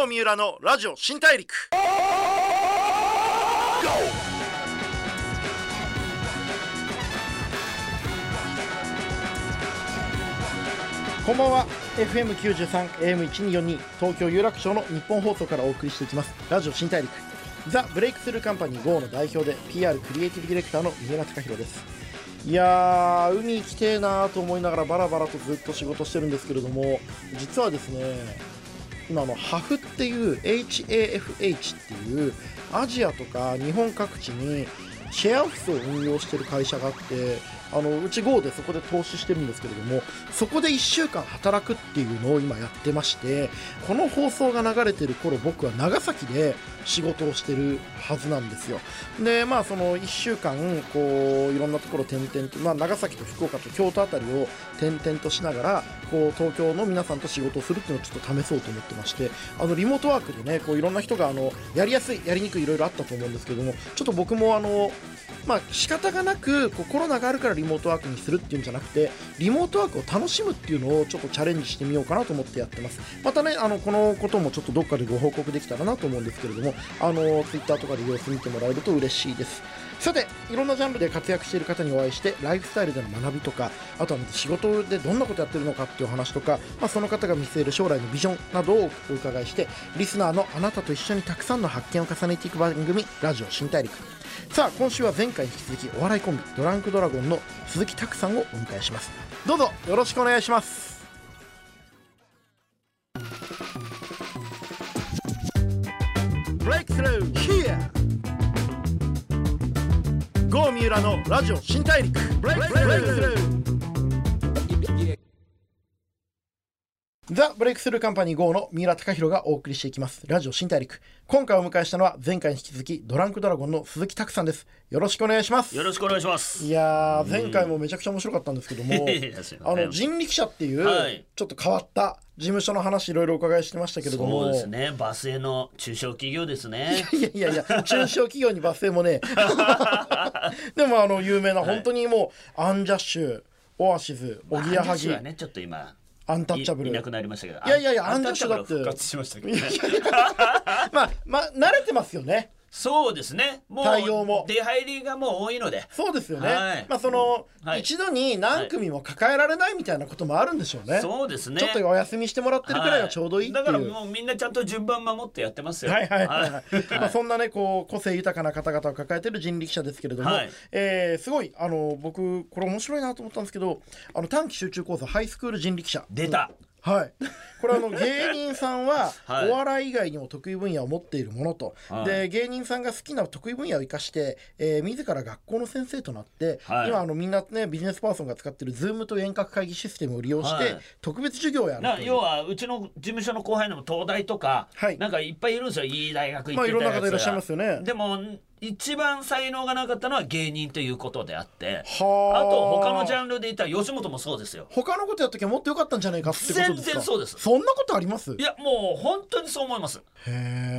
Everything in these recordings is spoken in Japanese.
郷三浦のラジオ新大陸。こんばんは。FM93 AM1242 東京有楽町の日本放送からお送りしていきます。ラジオ新大陸。ザ・ブレイクスルーカンパニー GO の代表で PR クリエイティブディレクターの三浦貴弘です。いやー海行きてえなーと思いながらバラバラとずっと仕事してるんですけれども実はですね今の HAF っていう HAFH っていうアジアとか日本各地にシェアオフィスを運用してる会社があってあのうち GO でそこで投資してるんですけれどもそこで1週間働くっていうのを今やってましてこの放送が流れてる頃僕は長崎で仕事をしてるはずなんですよ。でまあその1週間こういろんなところ転々と、まあ、長崎と福岡と京都あたりを転々としながらこう東京の皆さんと仕事をするっていうのをちょっと試そうと思ってましてあのリモートワークでねこういろんな人があのやりやすいやりにくいいろいろあったと思うんですけどもちょっと僕もあのまあ仕方がなくこうコロナがあるからリモートワークにするっていうんじゃなくてリモートワークを楽しむっていうのをちょっとチャレンジしてみようかなと思ってやってます。またねあのこのこともちょっとどっかでご報告できたらなと思うんですけれどもあの Twitter とかで様子見てもらえると嬉しいです。さていろんなジャンルで活躍している方にお会いしてライフスタイルでの学びとかあとは仕事でどんなことやってるのかっていう話とか、まあ、その方が見据える将来のビジョンなどをお伺いしてリスナーのあなたと一緒にたくさんの発見を重ねていく番組ラジオ新大陸。さあ今週は前回引き続きお笑いコンビドランクドラゴンの鈴木拓さんをお迎えします。どうぞよろしくお願いします。ブレイクスルー here! ゴー三浦のラジオ新大陸。ブレイクスルーザ・ブレイクスルーカンパニー GO の三浦貴弘がお送りしていきます。ラジオ新大陸。今回お迎えしたのは前回に引き続きドランクドラゴンの鈴木拓さんです。よろしくお願いします。よろしくお願いします。いやー、前回もめちゃくちゃ面白かったんですけども、あの人力車っていう、はいちょっと変わった事務所の話いろいろお伺いしてましたけれども、そうですね。バスへの中小企業ですね。いやいやいや、中小企業にバス停もね、でもあの有名な本当にもう、アンジャッシュ、オアシズ、おぎやはぎ、ね、ちょっと今。アンタッチャブルいいなくなりましたけど。いやいやいやアンタッチャブル復活しましたけどね。まあまあ慣れてますよね。そうですね。もう対応も出入りがもう多いので。そうですよね。はいまあその、はい一度に何組も抱えられないみたいなこともあるんでしょうね。そうですね。ちょっとお休みしてもらってるくらいはちょうどいい。だからもうみんなちゃんと順番守ってやってますよ。はいはいはい、まあ、そんなねこう個性豊かな方々を抱えてる人力車ですけれども、はいえーすごいあの僕これ面白いなと思ったんですけどあの短期集中講座ハイスクール人力車出た。はい、これあの芸人さんは はい。お笑い以外にも得意分野を持っているものと、はい。で芸人さんが好きな得意分野を生かして、えー自ら学校の先生となって、はい。今あのみんなねビジネスパーソンが使ってる Zoom と遠隔会議システムを利用して、はい。特別授業をやるという。な要はうちの事務所の後輩でも東大とか、はい。なんかいっぱいいるんですよ。いい大学行まあいろんってたやつがな方いらっしゃいますよね。でも一番才能がなかったのは芸人ということであってはあ。と他のジンャンルで言ったら吉本もそうですよ。他のことやっときゃもっと良かったんじゃないかってことですか？全然そうです。そんなことあります？いやもう本当にそう思います。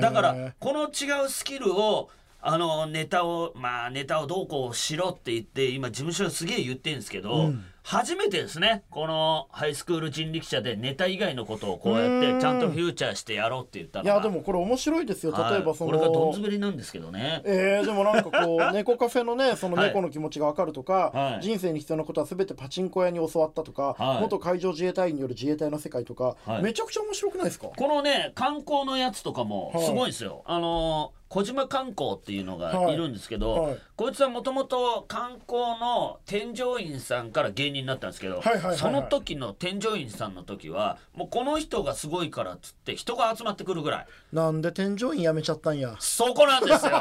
だからこの違うスキルをあのネタをまあネタをどうこうしろって言って今事務所がすげえ言ってるんですけど、初めてですね。このハイスクール人力車でネタ以外のことをこうやっうん。てちゃんとフューチャーしてやろうって言ったのが。いやでもこれ面白いですよ。はい。例えばその、これがどん滑りなんですけどね。えー、でもなんかこう猫カフェのね そのはい。猫の気持ちが分かるとか、はい。人生に必要なことは全てパチンコ屋に教わったとか、はい。元海上自衛隊員による自衛隊の世界とか、はい。めちゃくちゃ面白くないですか？このね観光のやつとかもはいすごいですよ、あの小島観光っていうのがい。るんですけど、はい。はいこいつはもともと観光の添乗員さんから芸人になったんですけど、はいはいはいはい。その時の添乗員さんの時はもうこの人がすごいからっつって人が集まってくるぐらい。なんで添乗員辞めちゃったんや。そこなんですよ。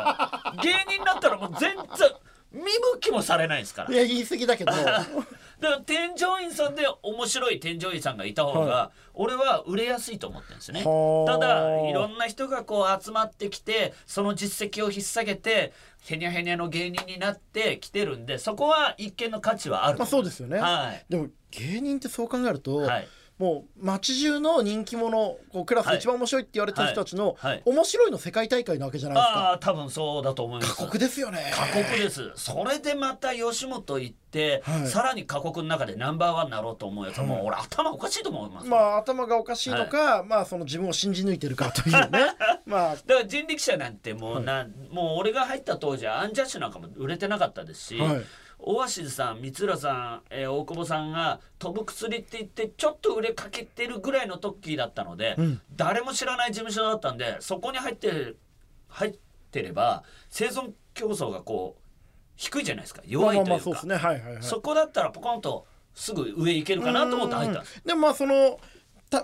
芸人だったらもう全然見向きもされないですから。いや言い過ぎだけど だから添乗員さんで面白い添乗員さんがいた方が、は俺は売れやすいと思ってるんですね。はあ。ただいろんな人がこう集まってきてその実績を引っ提げてへにゃへにゃの芸人になってきてるんでそこは一見の価値はあるまあそうですよね、はい。でも芸人ってそう考えると、はいもう街中の人気者こうクラスで一番面白いって言われてる人たちの、はい。はい。面白いの世界大会なわけじゃないですか。ああ多分そうだと思います。過酷ですよね。過酷です。それでまた吉本行って、はい。さらに過酷の中でナンバーワンになろうと思うやつはもう俺頭おかしいと思います、まあ頭がおかしいのか、まあその自分を信じ抜いてるかというね。まあ。だから人力車なんてもうな、もう俺が入った当時はアンジャッシュなんかも売れてなかったですし、はいオアシズさん三浦さん、えー大久保さんが飛ぶ薬って言ってちょっと売れかけてるぐらいの時だったので、うん。誰も知らない事務所だったんでそこに入って入ってれば生存競争がこう低いじゃないですか。まあ弱いというか。そこだったらポコンとすぐ上行けるかなと思って入ったんです。でもまあそのた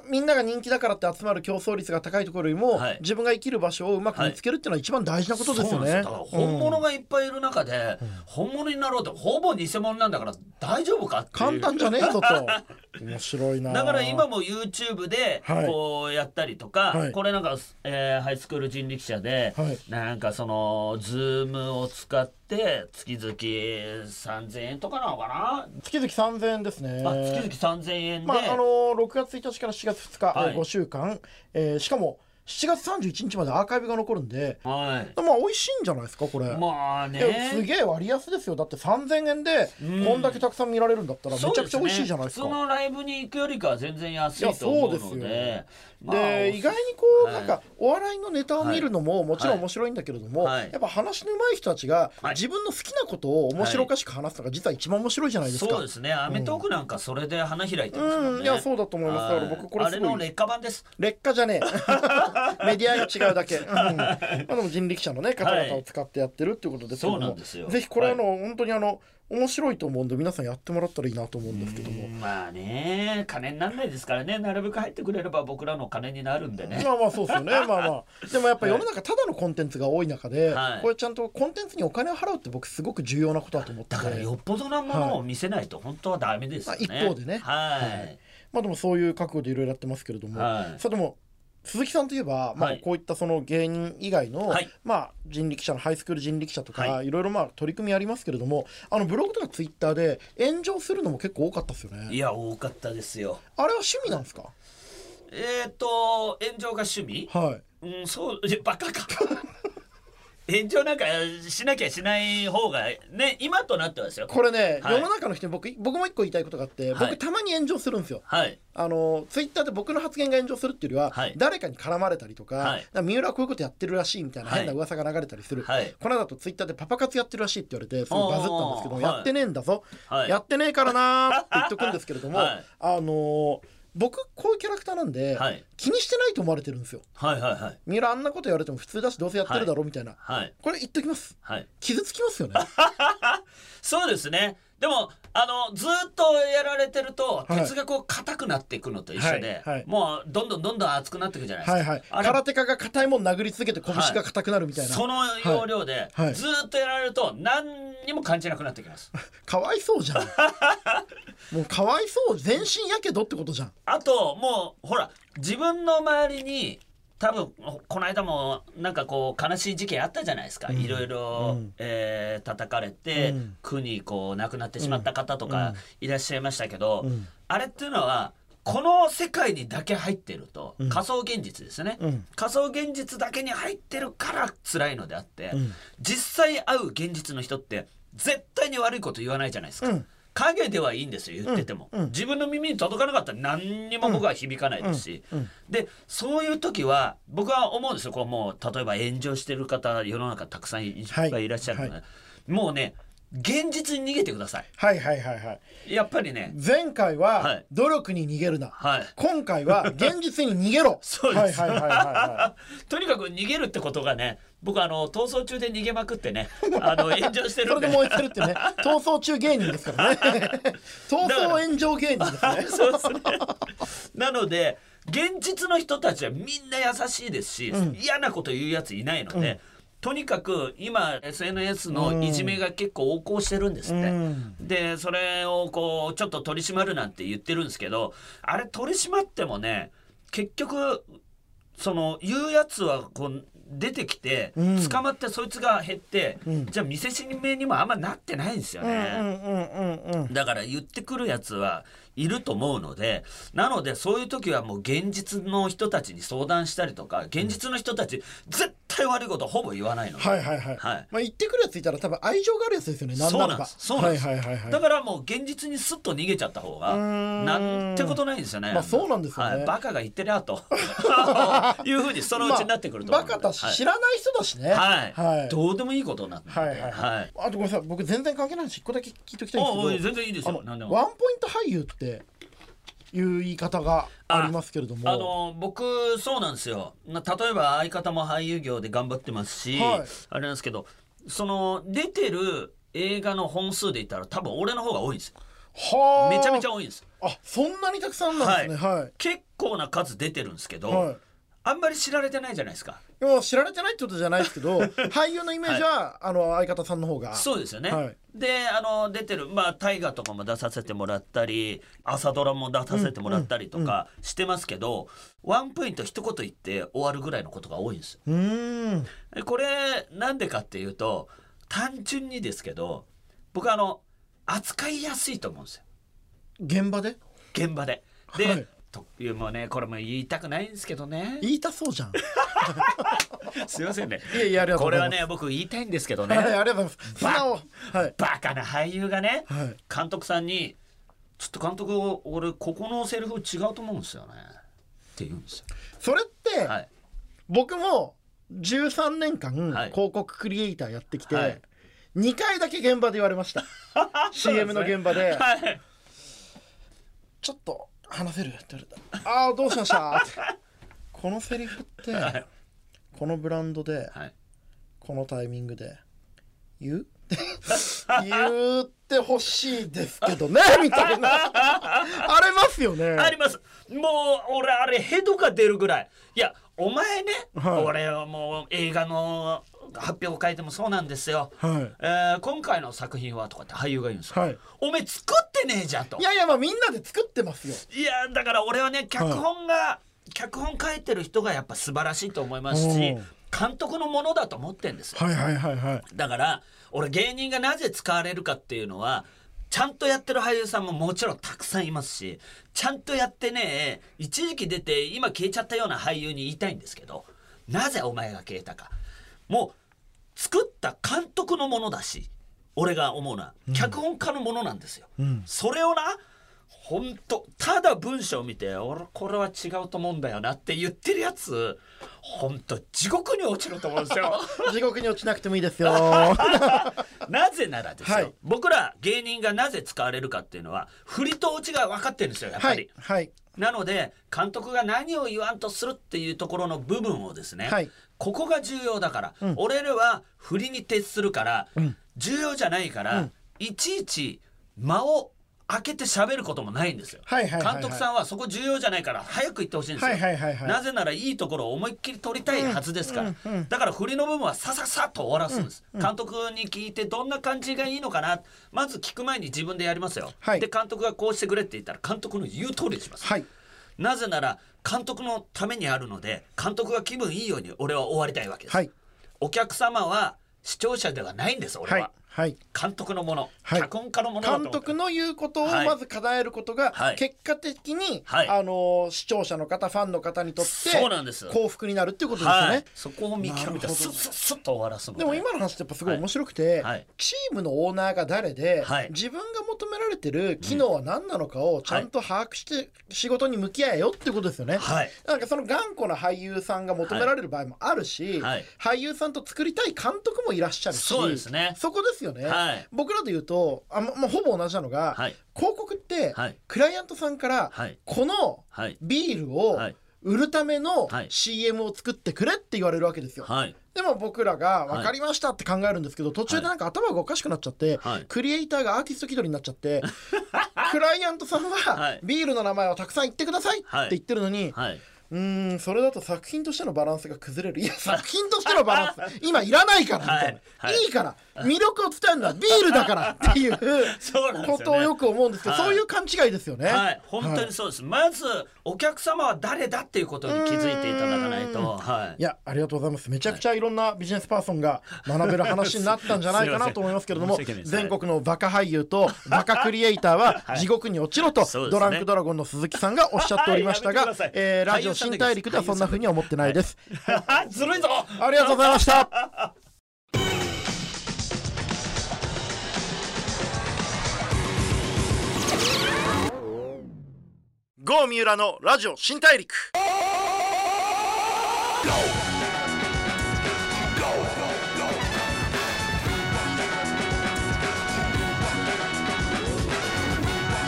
みんなが人気だからって集まる競争率が高いところよりも、はい。自分が生きる場所をうまく見つけるっていうのは一番大事なことですよね。そうなんだから本物がいっぱいいる中で、本物になろうとほぼ偽物なんだから大丈夫かっていう。簡単じゃねえぞと。面白いな。だから今も YouTube ではい。こうやったりとか、はい。これなんか、えーハイスクール人力車で、はい。なんかそのズームを使って月々3000円とかなのかな、月々3000円ですね。あ月々3000円で、まああの6月1日から7月2日、はい。えー5週間、えーしかも7月31日までアーカイブが残るんで、はい。まあ美味しいんじゃないですかこれ。まあいやすねげえ割安ですよ。だって3000円でこんだけたくさん見られるんだったらめちゃくちゃ美味しいじゃないですか。ね、普通のライブに行くよりかは全然安いと思うそうですよ。のでまあで意外にこう、はいなんかお笑いのネタを見るのももちろん面白いんだけれども、はい。やっぱ話の上手い人たちがはい。自分の好きなことを面白おかしく話すのが実は一番面白いじゃないですか。そうですね『アメトーーク』なんかそれで花開いてますもんね、うん。いやそうだと思います。だから僕これあれの劣化版です。劣化じゃねえ メディアが違うだけ、うん。まあ、でも人力車のね方々を使ってやってるっていうことですけども、そうなんですよ。ぜひこれあの、は本当にあの面白いと思うんで皆さんやってもらったらいいなと思うんですけども。まあね金にならないですからね。なるべく入ってくれれば僕らの金になるんでね。まあまあそうですよね。まあまあ。でもやっぱ世の中ただのコンテンツが多い中で、はい。これちゃんとコンテンツにお金を払うって僕すごく重要なことだと思ってて。だからよっぽどなものを見せないと本当はダメですよね、まあ一方でね。はい、まあでもそういう覚悟でいろいろやってますけれども、はい。さあでも鈴木さんといえば、まあはい、こういったその芸人以外の、はい。まあ、人力車のハイスクール人力車とか、、はい。ろいろまあ取り組みありますけれどもあのブログとかツイッターで炎上するのも結構多かったですよね。いや多かったですよ。あれは趣味なんですか？えっ、と炎上が趣味？はい。うんそうバカか炎上なんかしなきゃしない方がね今となってはですよ。これね、はい。世の中の人に僕僕も一個言いたいことがあって、はい。僕たまに炎上するんですよ。はい。あのツイッターで僕の発言が炎上するっていうよりは、はい。誰かに絡まれたりとか,、はい。三浦はこういうことやってるらしいみたいなはい。変な噂が流れたりする、はい。この間だとツイッターでパパ活やってるらしいって言われてすごいバズったんですけどやってねえんだぞ、はい。やってねえからなーって言っとくんですけれども、はい。あのー僕こういうキャラクターなんで、はい。気にしてないと思われてるんですよ。はいはいはい。三浦あんなこと言われても普通だしどうせやってるだろみたいな、はい。これ言っときます。はい。傷つきますよね。そうですねでもあのずーっとやられてるとはい。鉄がこう硬くなっていくのと一緒で、はい。はい。もうどんどんどんどん熱くなっていくじゃないですか、はいはい。空手家が硬いもん殴り続けて拳が硬くなるみたいな、その要領で、ずーっとやられると何にも感じなくなってきます。かわいそうじゃん。もうかわいそう。全身やけどってことじゃん。あともうほら自分の周りに多分この間もなんかこう悲しい事件あったじゃないですか、うん。いろいろ、うん。えー叩かれて、うん。苦にこう亡くなってしまった方とうん。かいらっしゃいましたけど、うん。あれっていうのはこの世界にだけ入ってると、うん。仮想現実ですね、うん。仮想現実だけに入ってるから辛いのであって、うん。実際会う現実の人って絶対に悪いこと言わないじゃないですか、うん影ではいいんですよ言ってても、うんうん。自分の耳に届かなかったら何にも僕は響かないですし、うんうんでそういう時は僕は思うんですよ。こうもう例えば炎上してる方世の中たくさんいっぱいいらっしゃるので、はい。もうね現実に逃げてくださはいはいはいはい。いやっぱりね。前回ははい。努力に逃げるな、はい。今回は 現実に逃げろ。そうです。はいはいはいはいは とにかく逃げるってことがね僕あの逃走中で逃げまくってねあの 炎上していそれで。るんで燃えてるってね。逃走中芸人ですからね。逃走炎上芸人ですね。そうですね。なので現実の人たちはみんな優しいですし、うん。嫌なこと言うやついないので、うんとにかく今 SNS のいじめが結構横行してるんですって。うん。でそれをこうちょっと取り締まるなんて言ってるんですけどあれ取り締まってもね結局その言うやつはこう出てきて、うん。捕まってそいつが減って、うん。じゃあ見せしめにもあんまなってないんですよね。だから言ってくるやつはいると思うのでなのでそういう時はもう現実の人たちに相談したりとか現実の人たち絶対悪いことほぼ言わないの。で、はいはいはい、はい。まあ言ってくるやついたら多分愛情があるやつですよねなんならば。そうなんです。だからもう現実にスッと逃げちゃった方がなんてことないんですよね。まあそうなんですよね。はい、バカが言ってりゃと。いうふうにそのうちになってくるとまあバカだし、知らない人だしね。はい、はい。どうでもいいことになってるはいはいあとごめんなさい。僕全然関係ないし一個だけ聞いときたいんですけど。全然いいですよ。何でも。ワンポイント俳優っていう言い方がありますけれども。あの僕そうなんですよ。な例えば相方も俳優業で頑張ってますし、はい。あれなんですけどその出てる映画の本数で言ったら多分俺の方が多いんです。よはあ。めちゃめちゃ多いんです。あそんなにたくさんなんですね。はい、結構な数出てるんですけど、はい。あんまり知られてないじゃないですか。いや知られてないってことじゃないですけど 俳優のイメージは、あの相方さんの方が。そうですよね、はいであの出てるまあ大河とかも出させてもらったり朝ドラも出させてもらったりとかしてますけど、ワンポイント一言言って終わるぐらいのことが多いんですよ。うーん。でこれなんでかっていうと単純にですけど僕あの扱いやすいと思うんですよ。現場で？現場で。で、はいというもねこれも言いたくないんですけどね。言いたそうじゃん。すいませんね。いやいやありがとうこれはね僕言いたいんですけどはい、あねりがとうございます。素直。はい。バカな俳優がねはい。監督さんに「ちょっと監督俺ここのセリフ違うと思うんですよね」って言うんですよ。それって、はい、僕も13年間はい。広告クリエイターやってきて、はい。2回だけ現場で言われました。CM の現場で。はい「ちょっと話せる?」って言われた「ああどうしました?」ってこのセリフって、はい。このブランドではい。このタイミングで言う？言ってほしいですけどね みたいな。ありますよね。あります。もう俺あれヘドが出るぐらい。いやお前ね、はい。俺はもう映画の発表を書いてもそうなんですよ、はい。えー今回の作品はとかって俳優が言うんですよ、はい。お前作ねえじゃんと。いやいやまあみんなで作ってますよ。いやだから俺はね脚本が、脚本書いてる人がやっぱ素晴らしいと思いますしうん。監督のものだと思ってんですよ。はいはいはいはい。だから俺芸人がなぜ使われるかっていうのはちゃんとやってる俳優さんももちろんたくさんいますしちゃんとやってね一時期出て今消えちゃったような俳優に言いたいんですけどなぜお前が消えたか。もう作った監督のものだし俺が思うのは脚本家のものなんですよ。うんそれをな本当ただ文章を見て俺これは違うと思うんだよなって言ってるやつ本当地獄に落ちると思うんですよ。地獄に落ちなくてもいいですよ。なぜならですよ、はい。僕ら芸人がなぜ使われるかっていうのは振りと落ちが分かってるんですよやっぱはり。いはい。なので監督が何を言わんとするっていうところの部分をですね、はい。ここが重要だから、うん。俺らは振りに徹するから、うん。重要じゃないから、うん。いちいち間を開けて喋ることもないんですよ。はいはいはいはい。監督さんはそこ重要じゃないから早く言ってほしいんですよ、はいはいはいはい。なぜならいいところを思いっきり取りたいはずですから、うんうんうん。だから振りの部分はさささっと終わらすんです、監督に聞いてどんな感じがいいのかな。まず聞く前に自分でやりますよ、はい。で監督がこうしてくれって言ったら監督の言う通りにします、はい。なぜなら監督のためにあるので監督が気分いいように俺は終わりたいわけです、はい。お客様は視聴者ではないんです俺は、はい。はい監督のもの、はい。脚本家のもの監督の言うことをはい。まず叶えることがはい。結果的に、はい。あの視聴者の方ファンの方にとってそうなんです。幸福になるっていうことですよね、はい、そこを見極めてスッスッスッと終わらすのでも今の話ってやっぱすごい面白くて、はい。チームのオーナーが誰で、はい。自分が求められてる機能は何なのかをちゃんと把握して仕事に向き合えよっていうことですよね。はい。なんかその頑固な俳優さんが求められる場合もあるし、はい。俳優さんと作りたい監督もいらっしゃるしそうですね。そこですよね、はい。僕らで言うとあ、ままあ、ほぼ同じなのが、はい。広告って、はい。クライアントさんから、はい。このはい。ビールをはい。売るためのはい。CM を作ってくれって言われるわけですよ。はい。でも僕らが分かりましたって考えるんですけど、途中でなんか頭がおかしくなっちゃって、はい。クリエイターがアーティスト気取りになっちゃって クライアントさんははい。ビールの名前をたくさん言ってくださいって言ってるのに、はいうーんそれだと作品としてのバランスが崩れる。いや 作品としてのバランス。今いらないからみたいな、はいはい。い、いから。魅力を伝えるのはビールだからっていう ね。ことをよく思うんですけど、はい。そういう勘違いですよね。はい、本当にそうです、まずお客様は誰だっていうことに気づいていただかないと、はい。いやありがとうございます。めちゃくちゃいろんなビジネスパーソンが学べる話になったんじゃないかなと思いますけれども 全国のバカ俳優とバカクリエイターは地獄に落ちろと、ドランクドラゴンの鈴木さんがおっしゃっておりましたが、はい。やめてください。えーラジオ新大陸ではそんな風には思ってないです。ずるいぞありがとうございました。ゴー三浦のラジオ新大陸。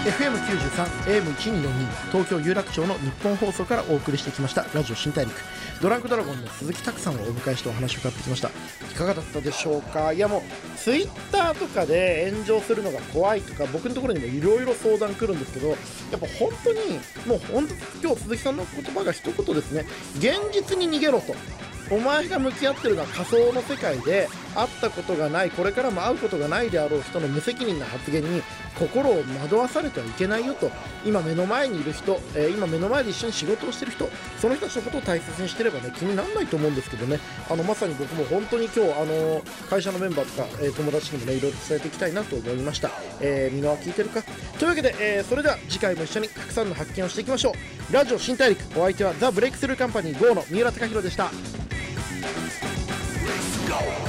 FM93、AM1242 東京有楽町の日本放送からお送りしてきましたラジオ新大陸。ドランクドラゴンの鈴木拓さんをお迎えしてお話を伺ってきました。いかがだったでしょうか？いやもうツイッターとかで炎上するのが怖いとか僕のところにもいろいろ相談来るんですけどやっぱ本当にもう本当今日鈴木さんの言葉が一言ですね。現実に逃げろと。お前が向き合ってるのは仮想の世界で会ったことがないこれからも会うことがないであろう人の無責任な発言に心を惑わされてはいけないよと今目の前にいる人、えー今目の前で一緒に仕事をしてる人その人たちのことを大切にしてればね気にならないと思うんですけどね。あのまさに僕も本当に今日あの会社のメンバーとか、えー友達にもねいろいろ伝えていきたいなと思いました、えー、みんなは聞いてるか。というわけで、えそれでは次回も一緒にたくさんの発見をしていきましょう。ラジオ新大陸お相手はザ・ブレイクスルーカンパニー GO の三浦貴大でした。Let's go!